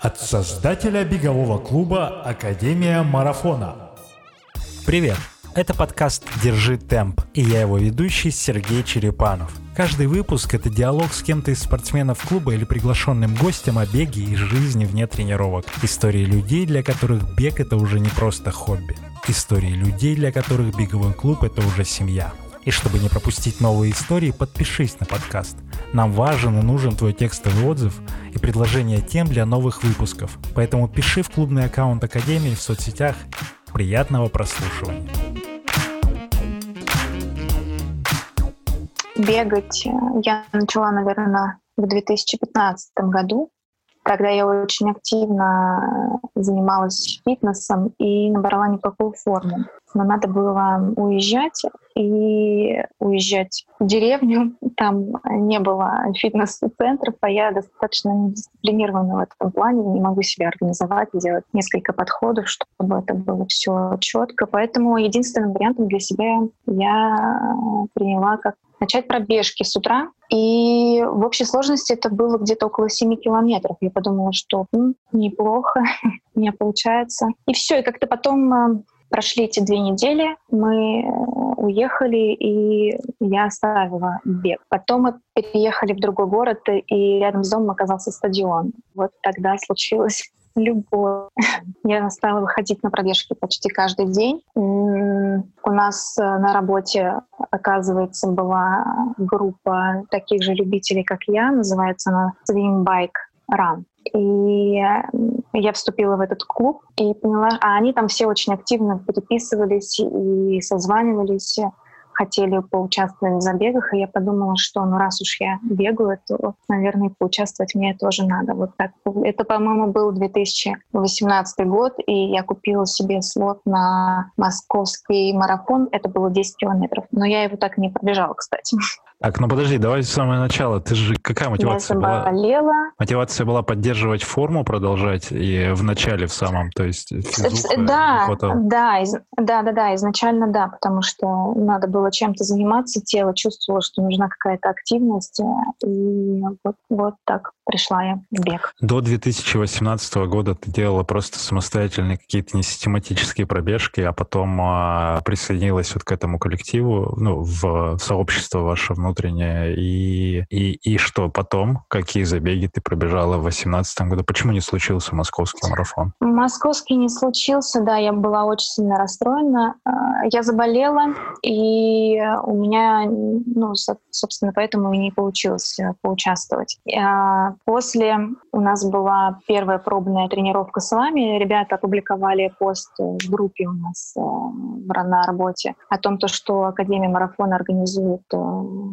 От создателя бегового клуба «Академия марафона». Привет! Это подкаст «Держи темп» и я его ведущий Сергей Черепанов. Каждый выпуск — это диалог с кем-то из спортсменов клуба или приглашенным гостем о беге и жизни вне тренировок. Истории людей, для которых бег — это уже не просто хобби. Истории людей, для которых беговой клуб — это уже семья. И чтобы не пропустить новые истории, подпишись на подкаст. Нам важен и нужен твой текстовый отзыв и предложение тем для новых выпусков. Поэтому пиши в клубный аккаунт Академии в соцсетях. Приятного прослушивания. Бегать я начала, наверное, в 2015 году. Тогда я очень активно занималась фитнесом и набрала неплохую форму но надо было уезжать и уезжать в деревню. Там не было фитнес-центров, а я достаточно недисциплинирована в этом плане, не могу себя организовать, делать несколько подходов, чтобы это было все четко. Поэтому единственным вариантом для себя я приняла как начать пробежки с утра. И в общей сложности это было где-то около 7 километров. Я подумала, что м, неплохо, не получается. И все, и как-то потом э, Прошли эти две недели, мы э, уехали, и я оставила бег. Потом мы переехали в другой город, и рядом с домом оказался стадион. Вот тогда случилось любовь. Я стала выходить на пробежки почти каждый день. У нас э, на работе, оказывается, была группа таких же любителей, как я. Называется она Swim Bike Run. И я вступила в этот клуб и поняла, а они там все очень активно переписывались и созванивались, хотели поучаствовать в забегах, и я подумала, что ну раз уж я бегаю, то, наверное, поучаствовать мне тоже надо. Вот так. Это, по-моему, был 2018 год, и я купила себе слот на московский марафон. Это было 10 километров, но я его так не пробежала, кстати. Так, ну подожди, давай с самого начала. Ты же какая мотивация я заболела. была? Мотивация была поддерживать форму, продолжать и в начале в самом, то есть физуха да, да, из, да, да, да, изначально да, потому что надо было чем-то заниматься, тело чувствовало, что нужна какая-то активность, и вот, вот так пришла я в бег. До 2018 года ты делала просто самостоятельные какие-то несистематические пробежки, а потом а, присоединилась вот к этому коллективу, ну, в сообщество ваше внутреннее внутренняя. И, и, и что потом? Какие забеги ты пробежала в 2018 году? Почему не случился московский марафон? Московский не случился, да, я была очень сильно расстроена. А, я заболела, и у меня, ну, собственно, поэтому и не получилось э, поучаствовать. А, после у нас была первая пробная тренировка с вами. Ребята опубликовали пост в группе у нас э, на работе о том, то, что Академия марафона организует э,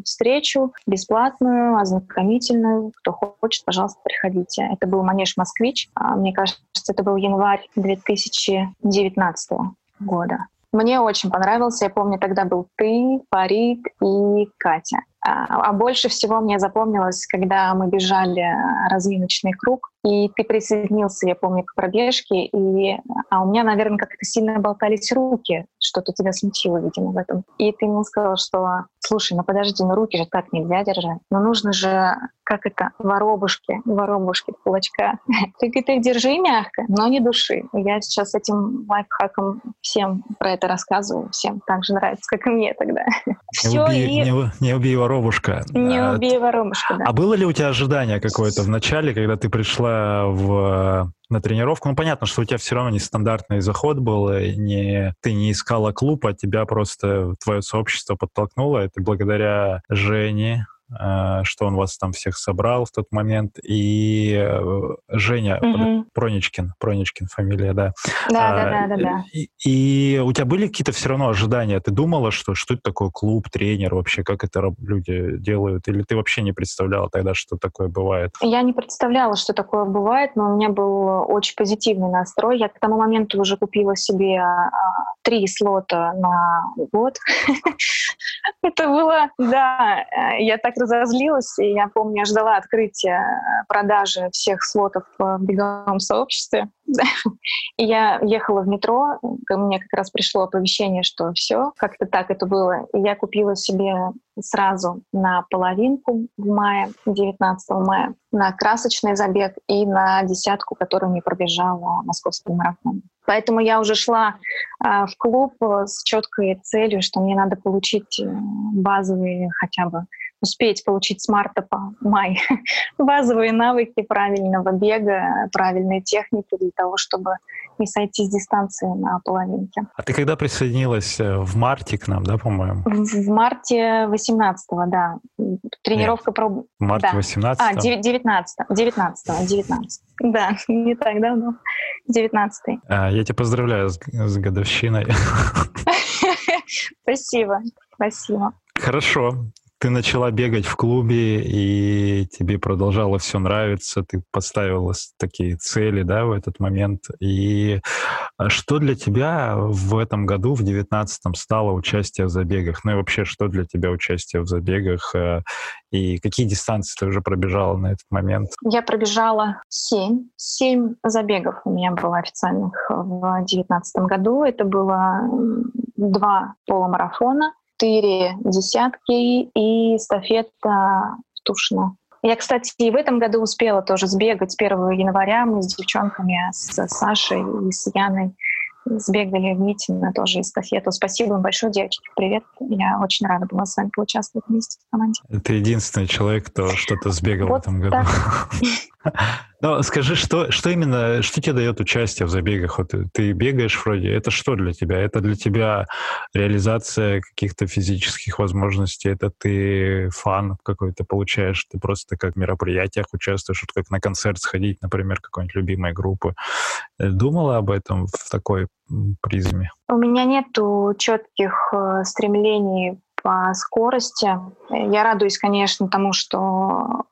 встречу бесплатную, ознакомительную. Кто хочет, пожалуйста, приходите. Это был Манеж «Москвич». А, мне кажется, это был январь 2019 года. Мне очень понравился. Я помню, тогда был ты, Фарид и Катя. А, а больше всего мне запомнилось, когда мы бежали разминочный круг, и ты присоединился, я помню, к пробежке, и, а у меня, наверное, как-то сильно болтались руки, что-то тебя смутило, видимо, в этом. И ты ему сказал, что, слушай, ну подожди, ну руки же так нельзя держать, но нужно же, как это, воробушки, воробушки, кулачка. Ты, ты их держи мягко, но не души. Я сейчас этим лайфхаком всем про это рассказываю, всем так же нравится, как и мне тогда. Не, Все, убей, и... не, убей воробушка. Не а, убей воробушка, да. А было ли у тебя ожидание какое-то в начале, когда ты пришла в, на тренировку. Ну, понятно, что у тебя все равно нестандартный заход был, не, ты не искала клуб, а тебя просто твое сообщество подтолкнуло. Это благодаря Жене, Э, что он вас там всех собрал в тот момент. И э, Женя угу. Проничкин, Проничкин фамилия, да. Да, а, да, да, да, да. И, и у тебя были какие-то все равно ожидания? Ты думала, что что это такое клуб, тренер вообще, как это люди делают? Или ты вообще не представляла тогда, что такое бывает? Я не представляла, что такое бывает, но у меня был очень позитивный настрой. Я к тому моменту уже купила себе а, три слота на год. Это было, да, э, я так так разозлилась, и я помню, я ждала открытия э, продажи всех слотов в беговом сообществе. И я ехала в метро, ко мне как раз пришло оповещение, что все, как-то так это было. И я купила себе сразу на половинку в мае, 19 мая, на красочный забег и на десятку, которую не пробежала московский марафон. Поэтому я уже шла э, в клуб с четкой целью, что мне надо получить э, базовые хотя бы успеть получить с марта по май базовые навыки правильного бега, правильной техники для того, чтобы не сойти с дистанции на половинке. А ты когда присоединилась э, в марте к нам, да, по-моему? В, марте 18-го, да. Тренировка про... В марте да. 18 А, 19 19 19 Да, не так давно. 19 а, Я тебя поздравляю с, с годовщиной. Спасибо, спасибо. Хорошо ты начала бегать в клубе, и тебе продолжало все нравиться, ты поставила такие цели, да, в этот момент. И а, что для тебя в этом году, в девятнадцатом, стало участие в забегах? Ну и вообще, что для тебя участие в забегах? Э, и какие дистанции ты уже пробежала на этот момент? Я пробежала семь. Семь забегов у меня было официальных в девятнадцатом году. Это было два полумарафона, четыре десятки и эстафета Тушина. Я, кстати, и в этом году успела тоже сбегать 1 января. Мы с девчонками, с Сашей и с Яной сбегали в Митино тоже эстафету. Спасибо вам большое, девочки. Привет. Я очень рада была с вами поучаствовать вместе в команде. Ты единственный человек, кто что-то сбегал вот в этом году. Но скажи, что, что именно, что тебе дает участие в забегах? Вот ты бегаешь вроде, это что для тебя? Это для тебя реализация каких-то физических возможностей? Это ты фан какой-то получаешь? Ты просто как в мероприятиях участвуешь, вот как на концерт сходить, например, какой-нибудь любимой группы. Думала об этом в такой призме? У меня нету четких э, стремлений по скорости. Я радуюсь, конечно, тому, что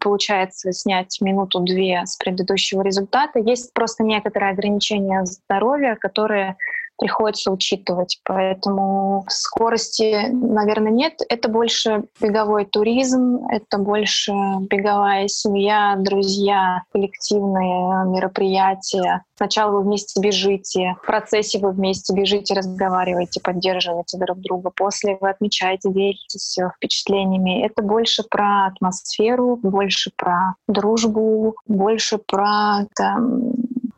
получается снять минуту-две с предыдущего результата. Есть просто некоторые ограничения здоровья, которые приходится учитывать. Поэтому скорости, наверное, нет. Это больше беговой туризм, это больше беговая семья, друзья, коллективные мероприятия. Сначала вы вместе бежите, в процессе вы вместе бежите, разговариваете, поддерживаете друг друга. После вы отмечаете, делитесь впечатлениями. Это больше про атмосферу, больше про дружбу, больше про там,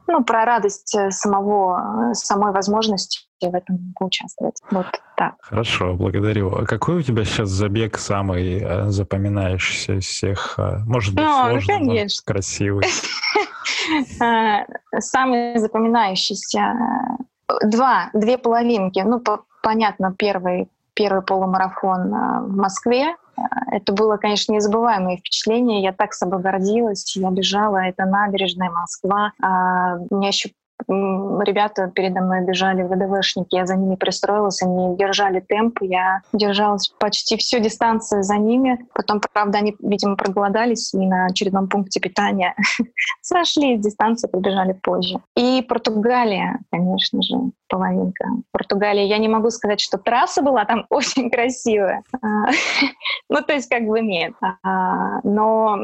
ну, про радость э, самого, э, самой возможности в этом поучаствовать. Вот так. Хорошо, благодарю. А какой у тебя сейчас забег самый э, запоминающийся из всех? Может быть, ну, сложный, может, красивый? Самый запоминающийся. Два, две половинки. Ну, понятно, первый, первый полумарафон в Москве, это было, конечно, незабываемое впечатление. Я так собой гордилась. Я бежала, это набережная Москва. А, меня еще ребята передо мной бежали ВДВшники, я за ними пристроилась, они держали темп, я держалась почти всю дистанцию за ними. Потом, правда, они, видимо, проголодались и на очередном пункте питания сошли с дистанции, побежали позже. И Португалия, конечно же, половинка. Португалия, я не могу сказать, что трасса была там очень красивая. А, ну, то есть как бы нет. А, но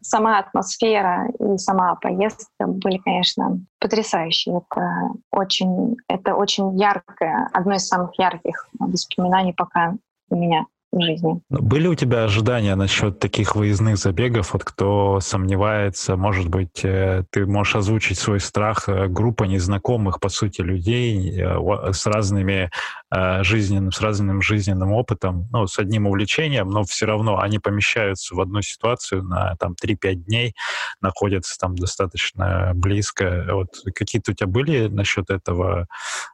сама атмосфера и сама поездка были, конечно, потрясающие. Это очень, это очень яркое, одно из самых ярких воспоминаний пока у меня в жизни. Были у тебя ожидания насчет таких выездных забегов? Вот кто сомневается, может быть, э, ты можешь озвучить свой страх. Э, группа незнакомых, по сути, людей э, с разными жизненным, с разным жизненным опытом, ну, с одним увлечением, но все равно они помещаются в одну ситуацию на там 3-5 дней, находятся там достаточно близко. Вот какие-то у тебя были насчет этого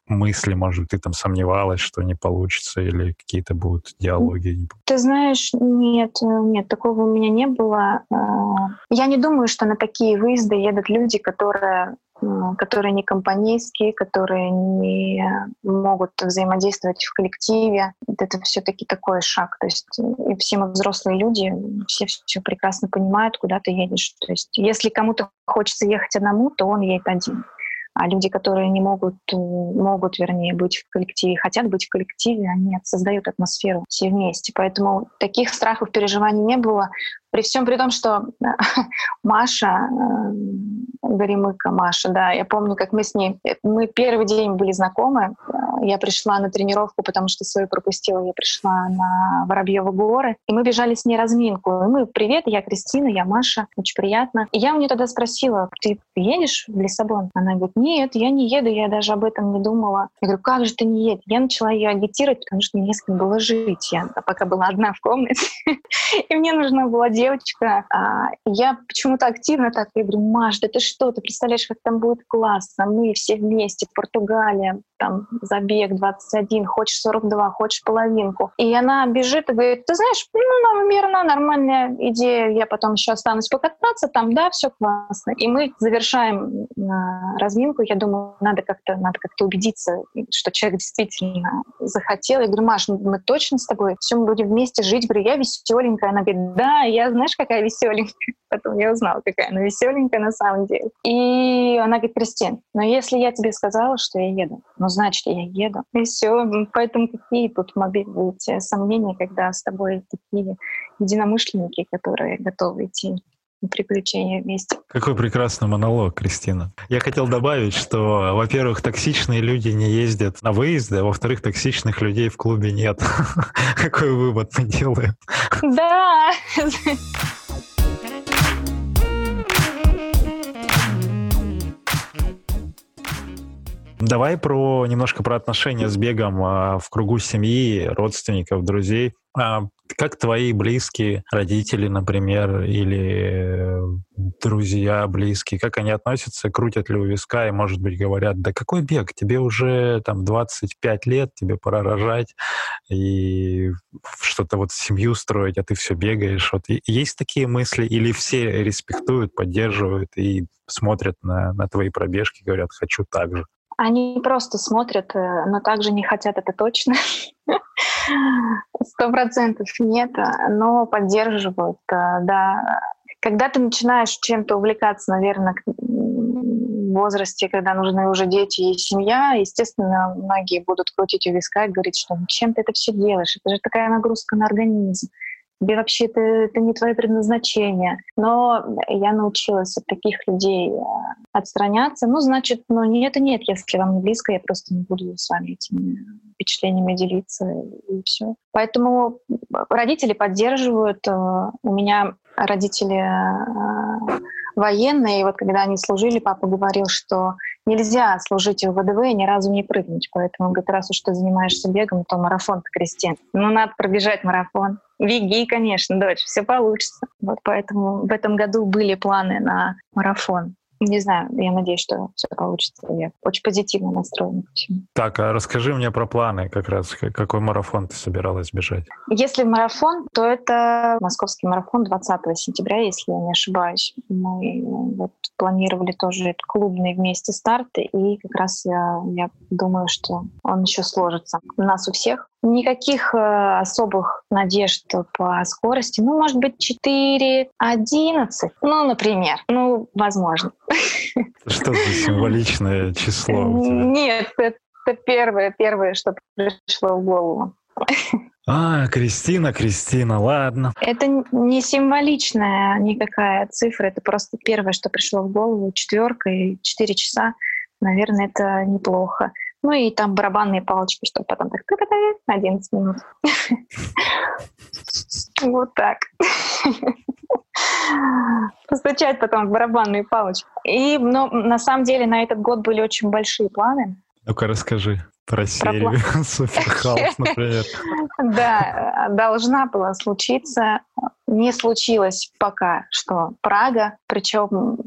мысли, может, ты там сомневалась, что не получится, или какие-то будут диалоги? Ты знаешь, нет, нет, такого у меня не было. А, я не думаю, что на такие выезды едут люди, которые которые не компанейские, которые не могут взаимодействовать в коллективе. Это все-таки такой шаг. То есть и все мы взрослые люди, все все прекрасно понимают, куда ты едешь. То есть если кому-то хочется ехать одному, то он едет один. А люди, которые не могут, э, могут, вернее, быть в коллективе, хотят быть в коллективе, они создают атмосферу все вместе. Поэтому таких страхов, переживаний не было. При всем при том, что Маша, э, Горемыка Маша, да, я помню, как мы с ней, мы первый день были знакомы, э, я пришла на тренировку, потому что свою пропустила, я пришла на Воробьевы горы, и мы бежали с ней разминку. И мы, привет, я Кристина, я Маша, очень приятно. И я у нее тогда спросила, ты едешь в Лиссабон? Она говорит, нет, я не еду, я даже об этом не думала. Я говорю, как же ты не едешь? Я начала ее агитировать, потому что мне не с кем было жить. Я пока была одна в комнате, и мне нужна была девушка, девочка. А, я почему-то активно так, я говорю, Маш, да ты что, ты представляешь, как там будет классно, мы все вместе, Португалия, там забег 21, хочешь 42, хочешь половинку. И она бежит и говорит, ты знаешь, ну, наверное, нормальная идея, я потом еще останусь покататься там, да, все классно. И мы завершаем разминку, я думаю, надо как-то надо как-то убедиться, что человек действительно захотел. Я говорю, Маш, мы точно с тобой, все, мы будем вместе жить. Говорю, я веселенькая. Она говорит, да, я, знаешь, какая веселенькая. Потом я узнала, какая она веселенькая на самом деле. И она говорит, Кристин, но если я тебе сказала, что я еду, ну, значит, я еду. И все. Поэтому какие тут могли быть сомнения, когда с тобой такие единомышленники, которые готовы идти приключения вместе. Какой прекрасный монолог, Кристина. Я хотел добавить, что, во-первых, токсичные люди не ездят на выезды, а во-вторых, токсичных людей в клубе нет. Какой вывод мы делаем? Да. Давай про немножко про отношения с бегом а, в кругу семьи, родственников, друзей. А, как твои близкие, родители, например, или друзья близкие, как они относятся, крутят ли у виска и, может быть, говорят, да какой бег, тебе уже там 25 лет, тебе пора рожать и что-то вот семью строить, а ты все бегаешь. Вот есть такие мысли или все респектуют, поддерживают и смотрят на, на твои пробежки, говорят, хочу так же? Они просто смотрят, э, но также не хотят, это точно. Сто процентов нет, но поддерживают, э, да. Когда ты начинаешь чем-то увлекаться, наверное, в возрасте, когда нужны уже дети и семья, естественно, многие будут крутить у виска и говорить, что «Ну, чем ты это все делаешь? Это же такая нагрузка на организм тебе вообще это, это не твое предназначение. Но я научилась от таких людей э, отстраняться. Ну, значит, ну, нет нет, если вам не близко, я просто не буду с вами этими впечатлениями делиться, и все. Поэтому родители поддерживают. Э, у меня родители э, военные, и вот когда они служили, папа говорил, что нельзя служить в ВДВ и ни разу не прыгнуть. Поэтому говорит, раз уж ты занимаешься бегом, то марафон ты крестин. Ну, надо пробежать марафон. Беги, конечно, дочь, все получится. Вот поэтому в этом году были планы на марафон. Не знаю, я надеюсь, что все получится. Я очень позитивно настроена. Так, а расскажи мне про планы как раз. Какой марафон ты собиралась бежать? Если марафон, то это московский марафон 20 сентября, если я не ошибаюсь. Мы вот планировали тоже клубный вместе старт, и как раз я, я думаю, что он еще сложится. У нас у всех Никаких э, особых надежд по скорости. Ну, может быть, 4, 11. Ну, например. Ну, возможно. Что за символичное число? Нет, это первое, первое, что пришло в голову. А, Кристина, Кристина, ладно. Это не символичная никакая цифра, это просто первое, что пришло в голову. Четверка и четыре часа. Наверное, это неплохо. Ну и там барабанные палочки, чтобы потом так 11 минут. Вот так. Постучать потом в барабанные палочки. И но, на самом деле на этот год были очень большие планы. Ну-ка расскажи про серию Суперхаус, например. Да, должна была случиться. Не случилось пока что Прага. Причем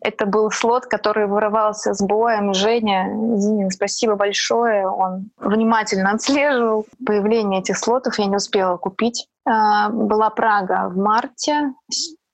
это был слот, который вырывался с боем. Женя, Зинин, спасибо большое. Он внимательно отслеживал появление этих слотов. Я не успела купить. А, была Прага в марте.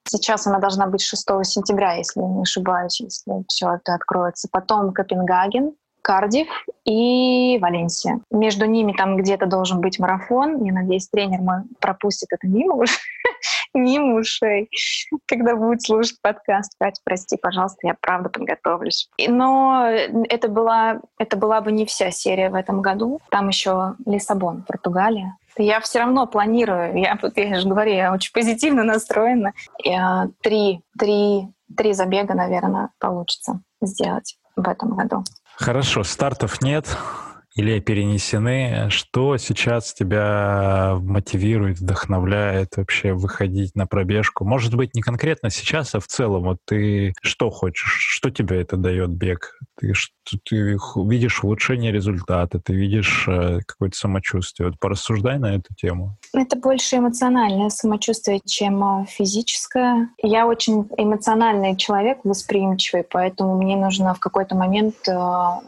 Сейчас она должна быть 6 сентября, если не ошибаюсь, если все это откроется. Потом Копенгаген, Кардив и Валенсия. Между ними там где-то должен быть марафон. Я надеюсь, тренер мой пропустит это мимо уже. мимо ушей, когда будет слушать подкаст. Катя, прости, пожалуйста, я правда подготовлюсь. Но это была, это была бы не вся серия в этом году. Там еще Лиссабон, Португалия. Я все равно планирую. Я, я же говорю, я очень позитивно настроена. Я, три, три, три забега, наверное, получится сделать в этом году. Хорошо, стартов нет или перенесены. Что сейчас тебя мотивирует, вдохновляет вообще выходить на пробежку? Может быть, не конкретно сейчас, а в целом. Вот ты что хочешь? Что тебе это дает бег? Ты, ты видишь улучшение результата, ты видишь э, какое-то самочувствие. Вот порассуждай на эту тему. Это больше эмоциональное самочувствие, чем э, физическое. Я очень эмоциональный человек, восприимчивый, поэтому мне нужно в какой-то момент э,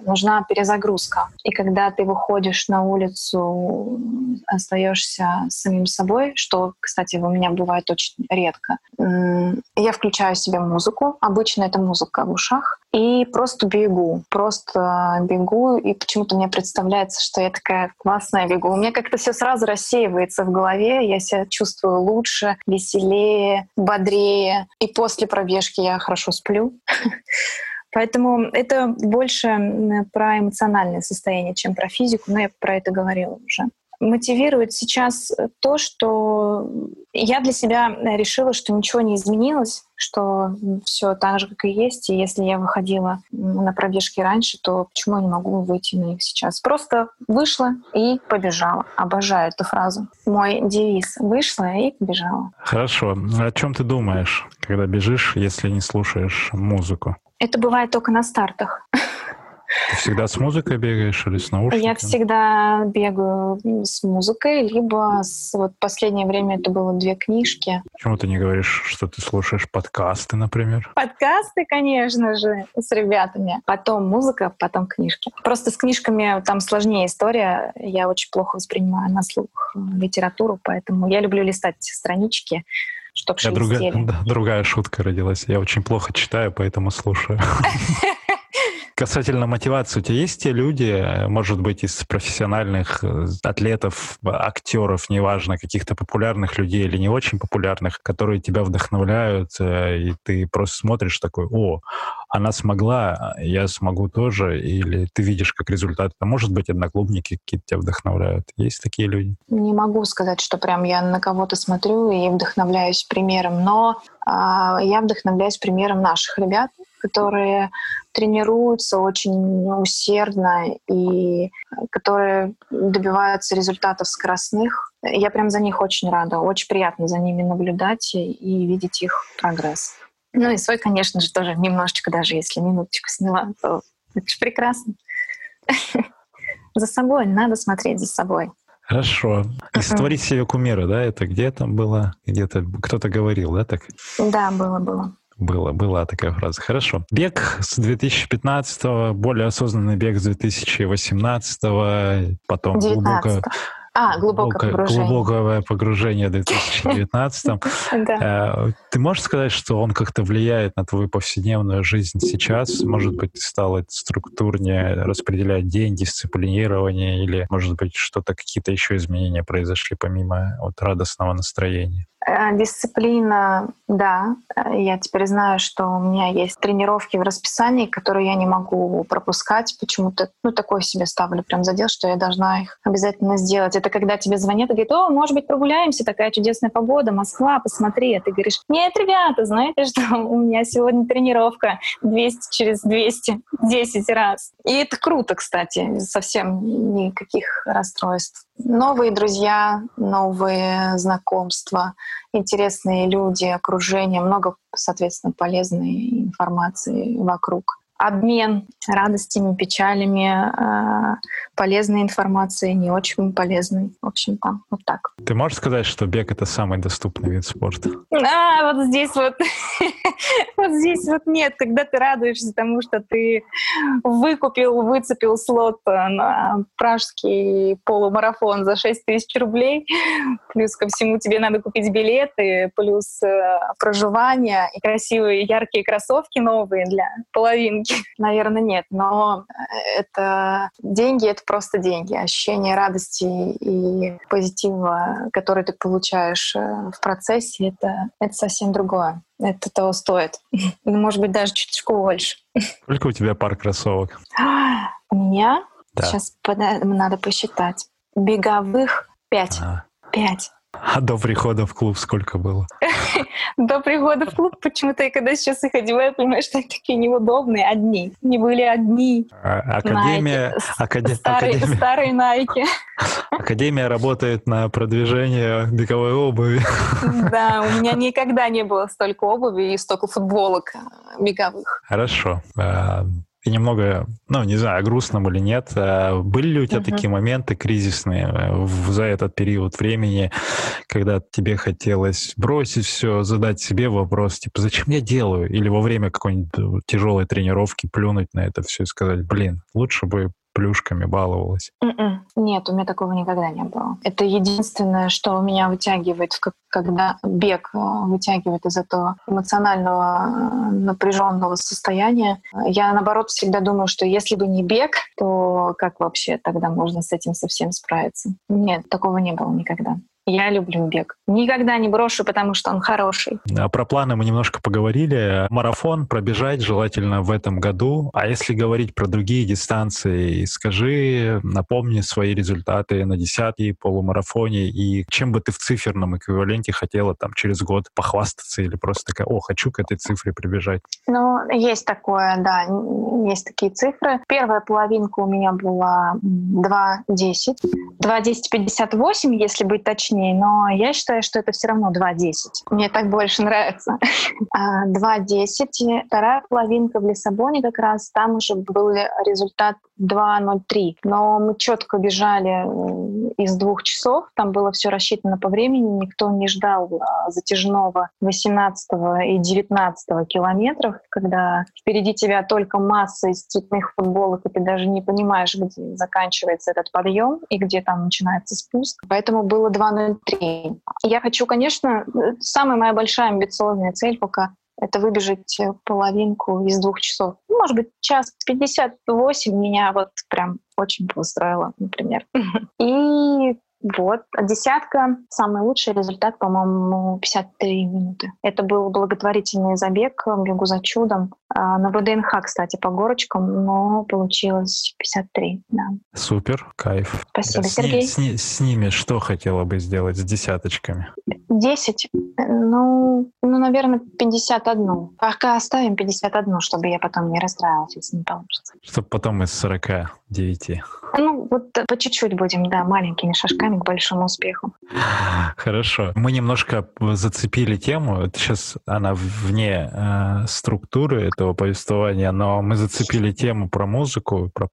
нужна перезагрузка. И когда ты выходишь на улицу, остаешься самим собой, что, кстати, у меня бывает очень редко, я включаю себе музыку. Обычно это музыка в ушах и просто бегу. Просто бегу, и почему-то мне представляется, что я такая классная бегу. У меня как-то все сразу рассеивается в голове, я себя чувствую лучше, веселее, бодрее. И после пробежки я хорошо сплю. Поэтому это больше про эмоциональное состояние, чем про физику, но я про это говорила уже мотивирует сейчас то, что я для себя решила, что ничего не изменилось, что все так же, как и есть. И если я выходила на пробежки раньше, то почему я не могу выйти на них сейчас? Просто вышла и побежала. Обожаю эту фразу. Мой девиз — вышла и побежала. Хорошо. О чем ты думаешь, когда бежишь, если не слушаешь музыку? Это бывает только на стартах. Ты всегда с музыкой бегаешь или с наушниками? Я всегда бегаю с музыкой, либо с, вот последнее время это было две книжки. Почему ты не говоришь, что ты слушаешь подкасты, например? Подкасты, конечно же, с ребятами. Потом музыка, потом книжки. Просто с книжками там сложнее история. Я очень плохо воспринимаю на слух литературу, поэтому я люблю листать странички, чтобы другая, да, другая шутка родилась. Я очень плохо читаю, поэтому слушаю. Касательно мотивации, у тебя есть те люди, может быть, из профессиональных э, атлетов, актеров, неважно, каких-то популярных людей или не очень популярных, которые тебя вдохновляют, э, и ты просто смотришь такой, о, она смогла, я смогу тоже, или ты видишь как результат. Это может быть одноклубники какие-то тебя вдохновляют. Есть такие люди? Не могу сказать, что прям я на кого-то смотрю и вдохновляюсь примером, но э, я вдохновляюсь примером наших ребят, которые тренируются очень усердно и которые добиваются результатов скоростных. Я прям за них очень рада. Очень приятно за ними наблюдать и видеть их прогресс. Ну и свой, конечно же, тоже немножечко, даже если минуточку сняла, то это же прекрасно. За собой, надо смотреть за собой. Хорошо. И створить себе кумира, да, это где там было? Где-то кто-то говорил, да, так? Да, было, было. Было, была такая фраза. Хорошо. Бег с 2015 более осознанный бег с 2018 потом 19 глубоко... А, глубокое погружение. Глубокое погружение в 2019. Э, ты можешь сказать, что он как-то влияет на твою повседневную жизнь сейчас? Может быть, ты стала структурнее распределять день, дисциплинирование, или, может быть, что-то, какие-то еще изменения произошли помимо вот радостного настроения? Э, дисциплина, да. Я теперь знаю, что у меня есть тренировки в расписании, которые я не могу пропускать. Почему-то, ну, такое себе ставлю прям задел, что я должна их обязательно сделать. Это когда тебе звонят и говорят, о, может быть, прогуляемся, такая чудесная погода, Москва, посмотри. А ты говоришь, нет, ребята, знаете, что у меня сегодня тренировка 200 через 200, 10 раз. И это круто, кстати, совсем никаких расстройств. Новые друзья, новые знакомства, интересные люди, окружение, много, соответственно, полезной информации вокруг обмен радостями, печалями, э, полезной информацией, не очень полезной. В общем-то, вот так. Ты можешь сказать, что бег — это самый доступный вид спорта? А, вот здесь вот, вот здесь вот нет. Когда ты радуешься тому, что ты выкупил, выцепил слот на пражский полумарафон за 6 тысяч рублей, плюс ко всему тебе надо купить билеты, плюс э, проживание и красивые яркие кроссовки новые для половинки, деньги? Наверное, нет. Но это деньги — это просто деньги. Ощущение радости и позитива, который ты получаешь э, в процессе, это, это совсем другое. Это того стоит. Ну, может быть, даже чуточку больше. Сколько у тебя пар кроссовок? У меня? Да. Сейчас надо посчитать. Беговых пять. А. Пять. А до прихода в клуб сколько было? До прихода в клуб почему-то я когда сейчас их одеваю, понимаю, что они такие неудобные, одни. Не были одни. А, академия... Акаде... Старые, Академия... старые Найки. Академия работает на продвижение беговой обуви. Да, у меня никогда не было столько обуви и столько футболок беговых. Хорошо. И немного, ну, не знаю, грустным или нет. А были ли у тебя uh-huh. такие моменты кризисные э, за этот период времени, когда тебе хотелось бросить все, задать себе вопрос, типа, зачем я делаю? Или во время какой-нибудь э, тяжелой тренировки плюнуть на это все и сказать, блин, лучше бы плюшками баловалась? Mm-mm. М-м. Нет, у меня такого никогда не было. Это единственное, что меня вытягивает, когда бег э, вытягивает из этого эмоционального э, напряженного состояния. Я, наоборот, всегда думаю, что если бы не бег, то как вообще тогда можно с этим совсем справиться? Нет, такого не было никогда. Я люблю бег. Никогда не брошу, потому что он хороший. А про планы мы немножко поговорили. Марафон пробежать желательно в этом году. А если говорить про другие дистанции, скажи, напомни свои результаты на десятке, полумарафоне и чем бы ты в циферном эквиваленте хотела там через год похвастаться или просто такая, о, хочу к этой цифре прибежать. Ну, есть такое, да, есть такие цифры. Первая половинка у меня была 2.10. 2.10.58, если быть точнее точнее, но я считаю, что это все равно 2.10. Мне так больше нравится. 2.10. А, Вторая половинка в Лиссабоне как раз, там уже был результат 2.03. Но мы четко бежали из двух часов, там было все рассчитано по времени, никто не ждал а, затяжного 18 и 19 километров, когда впереди тебя только масса из цветных футболок, и ты даже не понимаешь, где заканчивается этот подъем и где там начинается спуск. Поэтому было 2.03 Я хочу, конечно, самая моя большая амбициозная цель пока это выбежать половинку из двух часов. Ну, может быть, час 58 меня вот прям очень устроило, например. И вот. Десятка — самый лучший результат, по-моему, 53 минуты. Это был благотворительный забег «Бегу за чудом». А, на ВДНХ, кстати, по горочкам, но получилось 53, да. Супер, кайф. Спасибо, с Сергей. С, с, с ними что хотела бы сделать, с десяточками? 10, ну, ну, наверное, 51. Пока оставим 51, чтобы я потом не расстраивалась, если не получится. Чтобы потом из 49. Ну, вот по чуть-чуть будем, да, маленькими шажками к большому успеху. Хорошо. Мы немножко зацепили тему. Это сейчас она вне э, структуры этого повествования, но мы зацепили тему про музыку, про,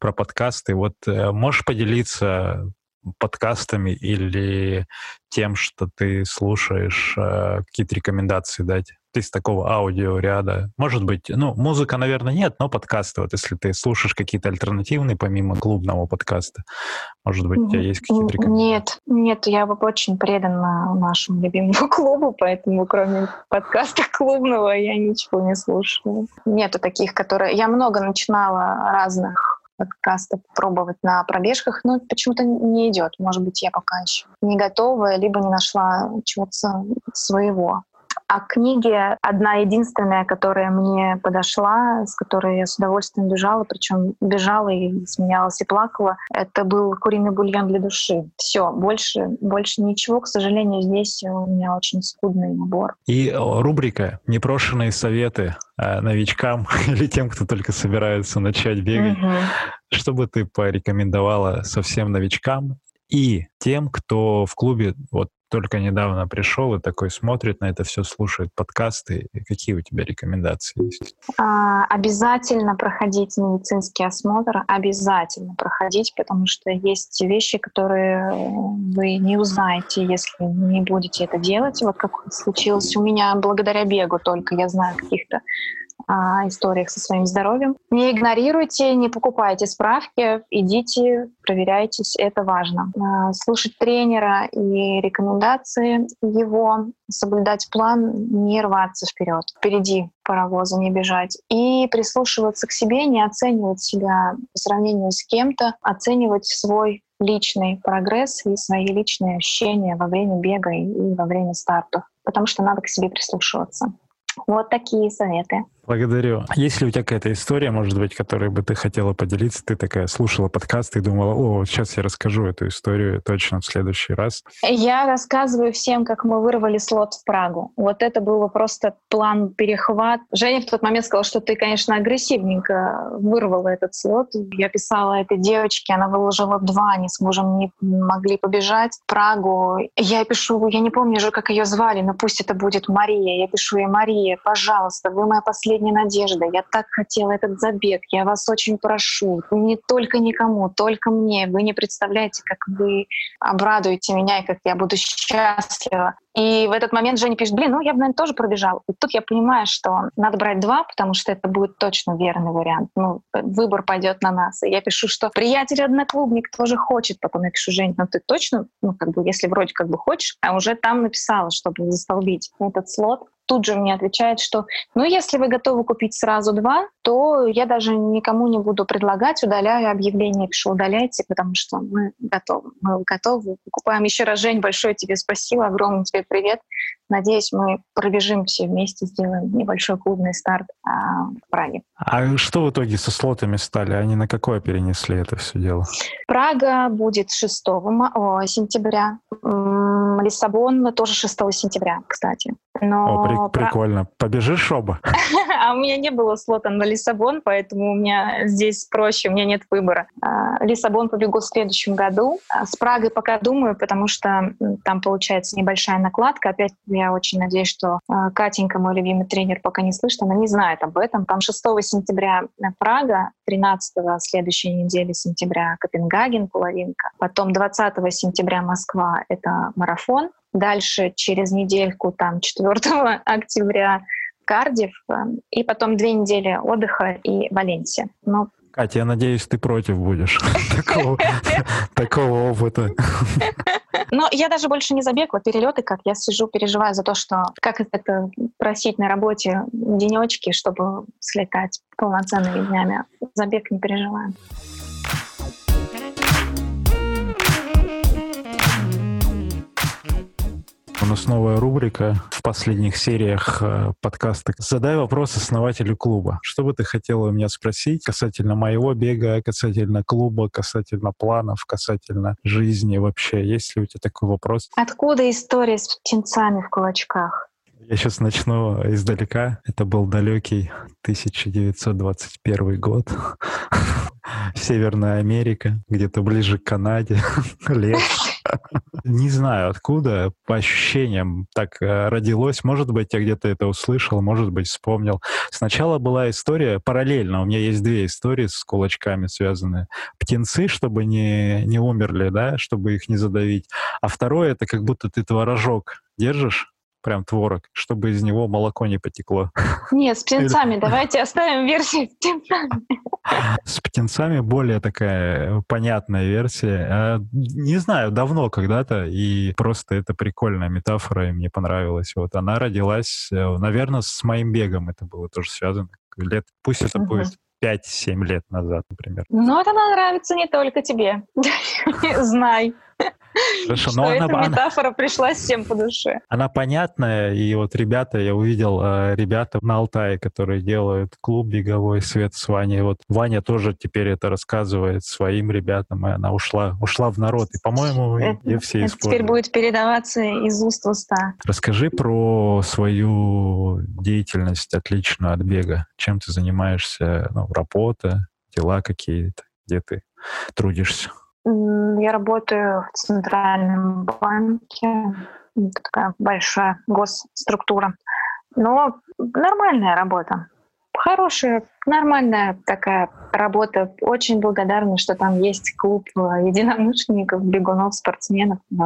про подкасты. Вот э, можешь поделиться подкастами или тем, что ты слушаешь, э, какие-то рекомендации дать? Из такого аудиоряда? Может быть, ну, музыка, наверное, нет, но подкасты. Вот если ты слушаешь какие-то альтернативные, помимо клубного подкаста, может быть, у тебя есть какие-то рекомендации? Нет, нет, я очень предана нашему любимому клубу, поэтому кроме подкаста клубного я ничего не слушаю. Нету таких, которые... Я много начинала разных подкаста пробовать на пробежках, но почему-то не идет. Может быть, я пока еще не готова, либо не нашла чего-то своего. А книги одна единственная, которая мне подошла, с которой я с удовольствием бежала, причем бежала и смеялась и плакала, это был куриный бульон для души. Все, больше, больше ничего, к сожалению, здесь у меня очень скудный набор. И рубрика «Непрошенные советы э, новичкам или тем, кто только собирается начать бегать. Угу. Что бы ты порекомендовала совсем новичкам и тем, кто в клубе вот только недавно пришел и такой смотрит на это все, слушает подкасты. Какие у тебя рекомендации есть? А, обязательно проходить медицинский осмотр, обязательно проходить, потому что есть вещи, которые вы не узнаете, если не будете это делать. Вот как случилось у меня благодаря бегу только, я знаю каких-то о историях со своим здоровьем. Не игнорируйте, не покупайте справки, идите, проверяйтесь, это важно. А, слушать тренера и рекомендации его, соблюдать план, не рваться вперед, впереди паровоза не бежать. И прислушиваться к себе, не оценивать себя по сравнению с кем-то, оценивать свой личный прогресс и свои личные ощущения во время бега и во время стартов, потому что надо к себе прислушиваться. Вот такие советы. Благодарю. Есть ли у тебя какая-то история, может быть, которой бы ты хотела поделиться? Ты такая слушала подкаст и думала, о, сейчас я расскажу эту историю точно в следующий раз. Я рассказываю всем, как мы вырвали слот в Прагу. Вот это было просто план перехват. Женя в тот момент сказала, что ты, конечно, агрессивненько вырвала этот слот. Я писала этой девочке, она выложила два, они с мужем не могли побежать в Прагу. Я пишу, я не помню уже, как ее звали, но пусть это будет Мария. Я пишу ей, Мария, пожалуйста, вы моя последняя последняя надежда. Я так хотела этот забег. Я вас очень прошу. Не только никому, только мне. Вы не представляете, как вы обрадуете меня и как я буду счастлива. И в этот момент Женя пишет, блин, ну я бы, наверное, тоже пробежал. И тут я понимаю, что надо брать два, потому что это будет точно верный вариант. Ну, выбор пойдет на нас. И я пишу, что приятель-одноклубник тоже хочет. Потом я пишу, Жень, ну ты точно, ну как бы, если вроде как бы хочешь, а уже там написала, чтобы застолбить этот слот тут же мне отвечает, что ну если вы готовы купить сразу два, то я даже никому не буду предлагать, удаляю объявление, пишу удаляйте, потому что мы готовы. Мы готовы. Покупаем еще раз, Жень, большое тебе спасибо, огромный тебе привет. Надеюсь, мы пробежим все вместе, сделаем небольшой клубный старт а, в Праге. А что в итоге со слотами стали? Они на какое перенесли это все дело? Прага будет 6 сентября. Лиссабон тоже 6 сентября, кстати. Но... О, при- прикольно. Побежишь оба? А у меня не было слота на Лиссабон, поэтому у меня здесь проще, у меня нет выбора. А, Лиссабон побегу в следующем году. А с Прагой пока думаю, потому что там получается небольшая накладка. Опять я очень надеюсь, что а, Катенька, мой любимый тренер, пока не слышит, она не знает об этом. Там 6 сентября Прага, 13 следующей недели сентября Копенгаген, половинка. Потом 20 сентября Москва — это марафон. Дальше через недельку, там 4 октября Кардив, э, и потом две недели отдыха и Валенсия. Но Катя, я надеюсь, ты против будешь такого опыта. Но я даже больше не забег, вот перелеты, как я сижу, переживаю за то, что как это просить на работе денечки, чтобы слетать полноценными днями. Забег не переживаю. У нас новая рубрика в последних сериях э, подкаста. Задай вопрос основателю клуба. Что бы ты хотела у меня спросить касательно моего бега, касательно клуба, касательно планов, касательно жизни вообще? Есть ли у тебя такой вопрос? Откуда история с птенцами в кулачках? Я сейчас начну издалека. Это был далекий 1921 год. Северная Америка, где-то ближе к Канаде, лес. Не знаю откуда, по ощущениям так э, родилось. Может быть, я где-то это услышал, может быть, вспомнил. Сначала была история параллельно. У меня есть две истории с кулачками связанные. Птенцы, чтобы не, не умерли, да, чтобы их не задавить. А второе, это как будто ты творожок держишь, прям творог, чтобы из него молоко не потекло. Нет, с птенцами. Давайте оставим версию с птенцами. С птенцами более такая понятная версия. А, не знаю, давно когда-то, и просто это прикольная метафора, и мне понравилась. Вот она родилась, э, наверное, с моим бегом это было тоже связано. Лет, пусть это будет 5-7 лет назад, например. Но это нравится не только тебе. Знай. Хорошо, но она, эта метафора она, пришла всем по душе. Она понятная, и вот ребята, я увидел э, ребята на Алтае, которые делают клуб беговой «Свет с Ваней». Вот Ваня тоже теперь это рассказывает своим ребятам, и она ушла, ушла в народ. И, по-моему, это, все это теперь будет передаваться из уст в уста. Расскажи про свою деятельность отличную от бега. Чем ты занимаешься? Ну, работа, дела какие-то, где ты трудишься? Я работаю в Центральном банке, такая большая госструктура. Но нормальная работа. Хорошая, нормальная такая работа. Очень благодарна, что там есть клуб э, единомышленников, бегунов, спортсменов, э,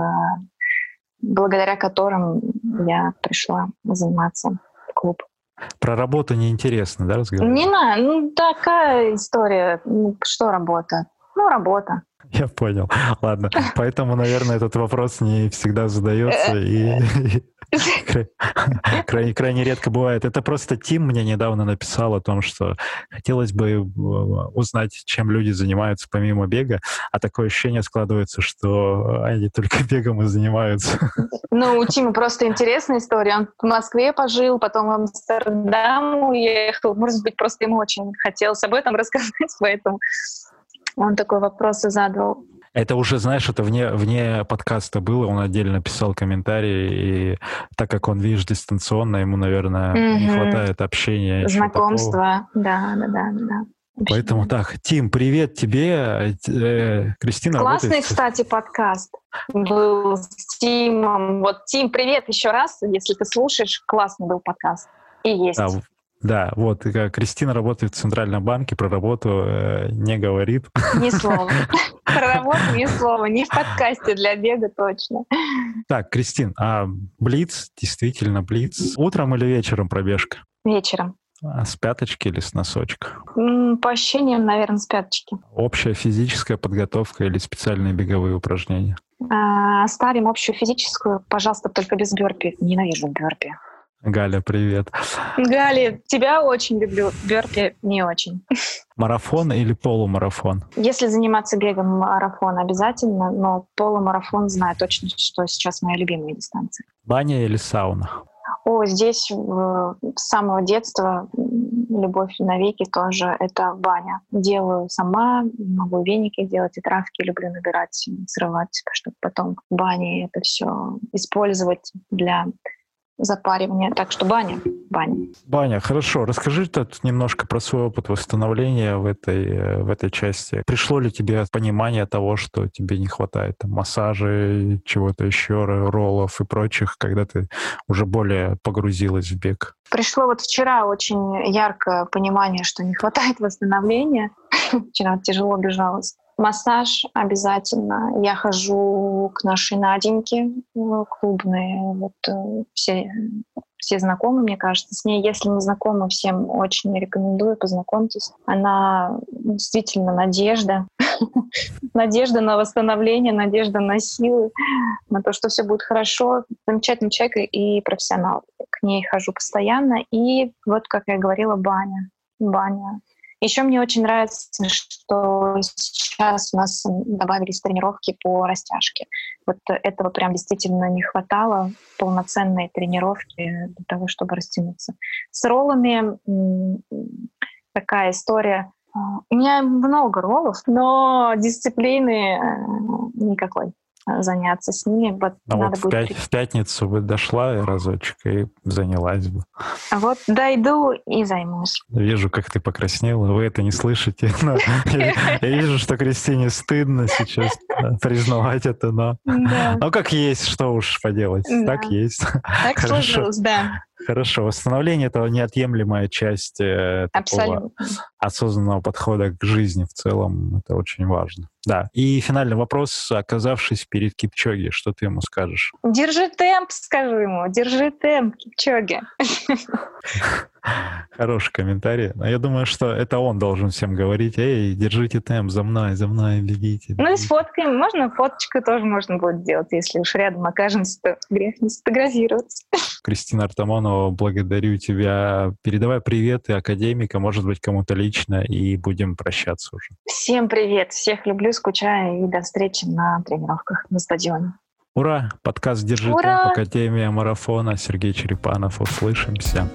благодаря которым я пришла заниматься в клуб. Про работу неинтересно, да, разговаривать? Не знаю, ну такая история. Ну, что работа? Ну, работа. Я понял. Ладно. Поэтому, наверное, этот вопрос не всегда задается и крайне, крайне редко бывает. Это просто Тим мне недавно написал о том, что хотелось бы э, узнать, чем люди занимаются помимо бега, а такое ощущение складывается, что они только бегом и занимаются. Ну, у Тима просто интересная история. Он в Москве пожил, потом в Амстердам уехал. Может быть, просто ему очень хотелось об этом рассказать, поэтому он такой вопрос задал. Это уже, знаешь, это вне, вне подкаста было, он отдельно писал комментарии, и так как он, видишь, дистанционно, ему, наверное, mm-hmm. не хватает общения. Знакомства, да, да, да, да. Поэтому так, Тим, привет тебе. Э, Кристина Классный, работает... кстати, подкаст был с Тимом. Вот, Тим, привет еще раз, если ты слушаешь. Классный был подкаст. И есть. Да, да, вот Кристина работает в Центральном банке, про работу э, не говорит. Ни слова. Про работу ни слова. Не в подкасте для бега точно. Так, Кристин, а Блиц, действительно Блиц, утром или вечером пробежка? Вечером. А с пяточки или с носочка? По ощущениям, наверное, с пяточки. Общая физическая подготовка или специальные беговые упражнения? А, ставим общую физическую, пожалуйста, только без бёрпи. Ненавижу бёрпи. Галя, привет. Галя, тебя очень люблю, Берти не очень. Марафон или полумарафон? Если заниматься бегом, марафон обязательно, но полумарафон знаю точно, что сейчас моя любимая дистанция. Баня или сауна? О, здесь с самого детства любовь навеки тоже это баня. Делаю сама, могу веники делать и травки люблю набирать, срывать, чтобы потом в бане это все использовать для запаривания. Так что баня, баня. Баня, хорошо. Расскажи тут немножко про свой опыт восстановления в этой, э, в этой части. Пришло ли тебе понимание того, что тебе не хватает там, массажей, чего-то еще, роллов и прочих, когда ты уже более погрузилась в бег? Пришло вот вчера очень яркое понимание, что не хватает восстановления. Вчера тяжело бежалось. Массаж обязательно. Я хожу к нашей Наденьке клубные. Вот э, все, все знакомы, мне кажется, с ней. Если не знакомы, всем очень рекомендую, познакомьтесь. Она действительно надежда. надежда на восстановление, надежда на силы, на то, что все будет хорошо. Замечательный человек и профессионал. К ней хожу постоянно. И вот, как я говорила, баня. Баня еще мне очень нравится, что сейчас у нас добавились тренировки по растяжке. Вот этого прям действительно не хватало, полноценной тренировки для того, чтобы растянуться. С роллами такая история. А, у меня много роллов, но дисциплины э, никакой заняться с ними. Вот а надо вот будет... в, пять, в пятницу бы дошла разочек и занялась бы. А вот дойду и займусь. Вижу, как ты покраснела, вы это не слышите. Но я, вижу, что Кристине стыдно сейчас признавать это, но... Ну, как есть, что уж поделать. Так есть. Так сложилось, да. Хорошо. Восстановление — это неотъемлемая часть э, такого осознанного подхода к жизни в целом. Это очень важно. Да. И финальный вопрос. Оказавшись перед Кипчоги, что ты ему скажешь? Держи темп, скажу ему. Держи темп, Кипчоги. Хороший комментарий. Но я думаю, что это он должен всем говорить, эй, держите темп, за мной, за мной, бегите. бегите. Ну и сфоткаем. Можно фоточку тоже можно будет делать, если уж рядом окажемся, то грех не сфотографироваться. Кристина Артамонова, благодарю тебя. Передавай приветы академика, может быть, кому-то лично, и будем прощаться уже. Всем привет. Всех люблю, скучаю, и до встречи на тренировках на стадионе. Ура! Подкаст «Держи Ура! темп» Академия марафона. Сергей Черепанов. Услышимся.